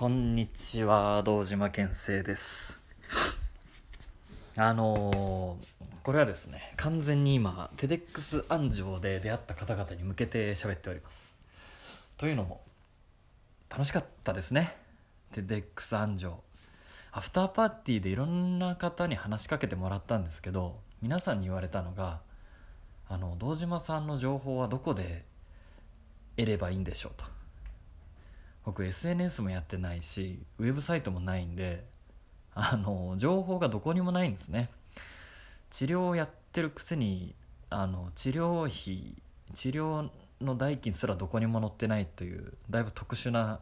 こんにちは堂島健生です。あのー、これはですね完全に今 TEDx 安城で出会った方々に向けて喋っております。というのも楽しかったですね。TEDx 安城アフターパーティーでいろんな方に話しかけてもらったんですけど皆さんに言われたのがあの堂島さんの情報はどこで得ればいいんでしょうと。僕 SNS もやってないしウェブサイトもないんであの情報がどこにもないんですね。治療をやってるくせにあの治療費治療の代金すらどこにも載ってないというだいぶ特殊な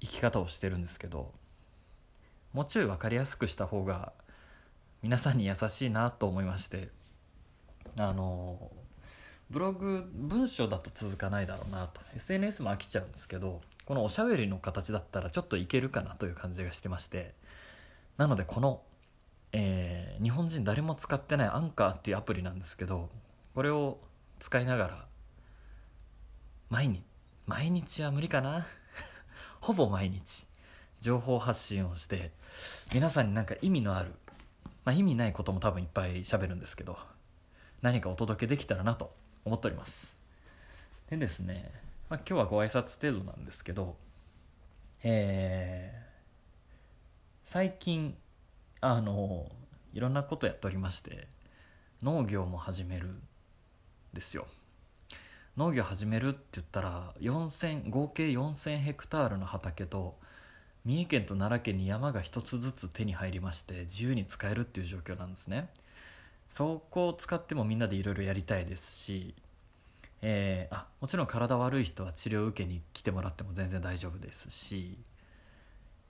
生き方をしてるんですけどもうちょい分かりやすくした方が皆さんに優しいなと思いましてあのブログ文章だと続かないだろうなと。SNS も飽きちゃうんですけどこのおしゃべりの形だったらちょっといけるかなという感じがしてまして。なのでこの、えー、日本人誰も使ってないアンカーっていうアプリなんですけどこれを使いながら毎日毎日は無理かな。ほぼ毎日情報発信をして皆さんになんか意味のある、まあ、意味ないことも多分いっぱい喋るんですけど何かお届けできたらなと思っております。でですね、まあ、今日はご挨拶程度なんですけどえー、最近あのいろんなことやっておりまして農業も始めるですよ。農業始めるって言ったら4000合計4000ヘクタールの畑と三重県と奈良県に山が一つずつ手に入りまして自由に使えるっていう状況なんですね。そこを使ってもみんなでいろいろやりたいですし、えー、あもちろん体悪い人は治療を受けに来てもらっても全然大丈夫ですし、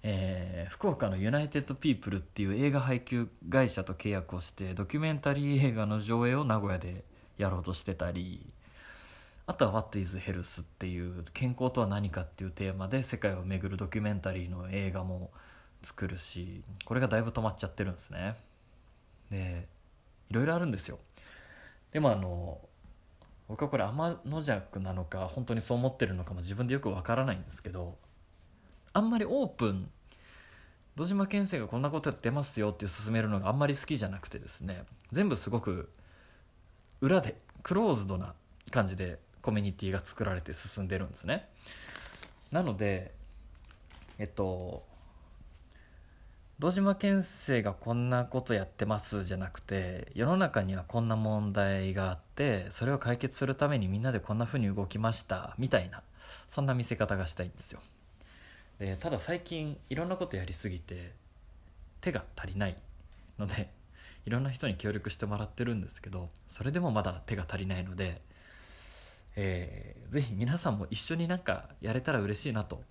えー、福岡のユナイテッド・ピープルっていう映画配給会社と契約をしてドキュメンタリー映画の上映を名古屋でやろうとしてたりあとは「What is Health」っていう健康とは何かっていうテーマで世界を巡るドキュメンタリーの映画も作るしこれがだいぶ止まっちゃってるんですね。でいろいろあるんですよ。でもあの僕はこれ天の弱なのか本当にそう思ってるのかも自分でよくわからないんですけどあんまりオープン堂島健生がこんなことやってますよって勧めるのがあんまり好きじゃなくてですね全部すごく裏でクローズドな感じでコミュニティが作られて進んでるんですね。なのでえっと堂島健生がこんなことやってますじゃなくて世の中にはこんな問題があってそれを解決するためにみんなでこんな風に動きましたみたいなそんな見せ方がしたいんですよ。でただ最近いろんなことやりすぎて手が足りないのでいろんな人に協力してもらってるんですけどそれでもまだ手が足りないので、えー、ぜひ皆さんも一緒になんかやれたら嬉しいなと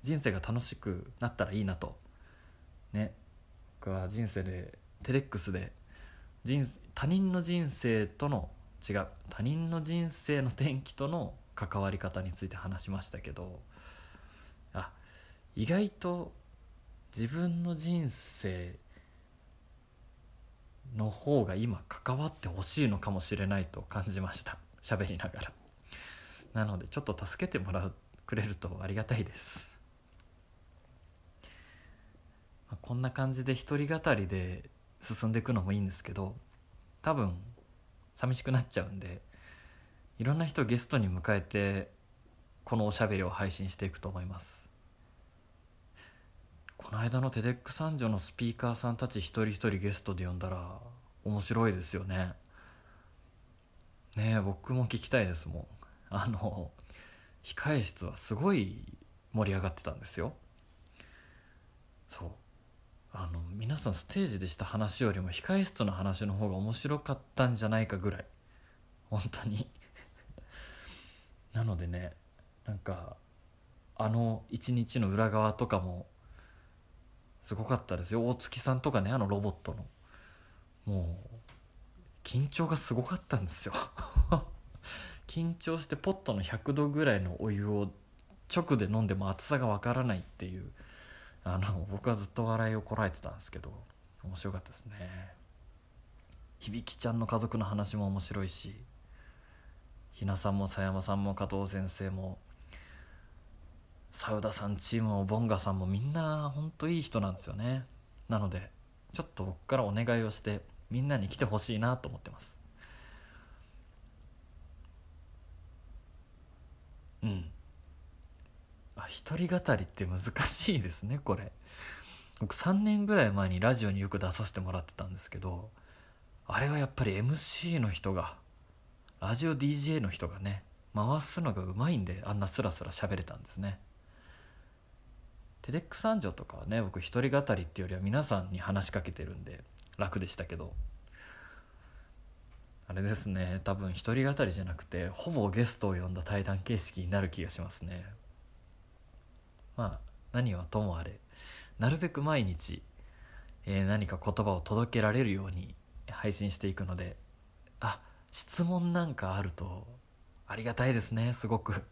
人生が楽しくなったらいいなとね僕は人生でテレックスで人他人の人生との違う他人の人生の転機との関わり方について話しましたけどあ意外と自分の人生の方が今関わってほしいのかもしれないと感じました。喋りながら。なのでちょっと助けてもらうくれるとありがたいです。こんな感じで一人語りで進んでいくのもいいんですけど多分寂しくなっちゃうんでいろんな人をゲストに迎えてこのおしゃべりを配信していくと思います。この間のテデック三条のスピーカーさんたち一人一人ゲストで呼んだら面白いですよね。ねえ僕も聞きたいですもん。あの控え室はすごい盛り上がってたんですよ。そう。あの皆さんステージでした話よりも控え室の話の方が面白かったんじゃないかぐらい。本当に。なのでねなんかあの一日の裏側とかもすごかったですよ。大月さんとかねあのロボットの。もう緊張がすごかったんですよ。緊張してポットの100度ぐらいのお湯を直で飲んでも熱さがわからないっていう。あの僕はずっと笑いをこらえてたんですけど面白かったですね。響ちゃんの家族の話も面白いしひなさんも佐山さんも加藤先生もサウダさんチームもボンガさんもみんなほんといい人なんですよね。なのでちょっと僕からお願いをしてみんなに来てほしいなと思ってます。うん。あ一人語りって難しいですねこれ。僕3年ぐらい前にラジオによく出させてもらってたんですけどあれはやっぱり MC の人がラジオ DJ の人がね回すのがうまいんであんなスラスラ喋れたんですね。テデック三条とかはね僕一人語りっていうよりは皆さんに話しかけてるんで楽でしたけど。あれですね多分一人語りじゃなくてほぼゲストを呼んだ対談形式になる気がしますね。まあ何はともあれなるべく毎日、えー、何か言葉を届けられるように配信していくのであ質問なんかあるとありがたいですねすごく。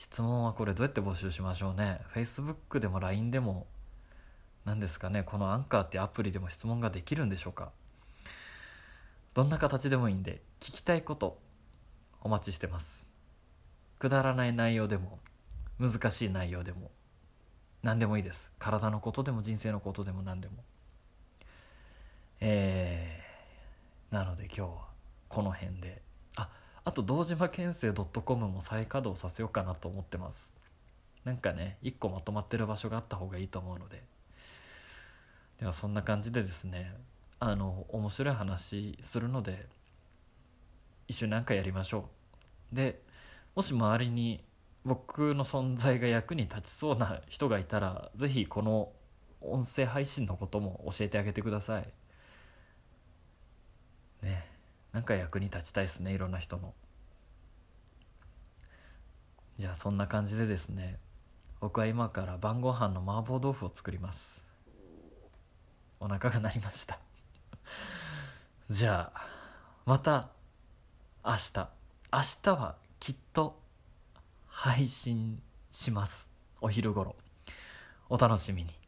質問はこれどうやって募集しましょうね。Facebook でも LINE でも何ですかねこのアンカーってアプリでも質問ができるんでしょうか。どんな形でもいいんで聞きたいことお待ちしてます。くだらない内容でも難しい内容でも。何でもいいです。体のことでも人生のことでも何でも。えー、なので今日はこの辺で。ああと堂島県政 .com も再稼働させようかなと思ってます。なんかね一個まとまってる場所があった方がいいと思うので。ではそんな感じでですねあの面白い話するので一緒に何かやりましょう。でもし周りに僕の存在が役に立ちそうな人がいたら是非この音声配信のことも教えてあげてください。ねなんか役に立ちたいですねいろんな人の。じゃあそんな感じでですね僕は今から晩ご飯の麻婆豆腐を作ります。お腹が鳴りました。じゃあまた明日。明日はきっと配信します。お昼頃。お楽しみに。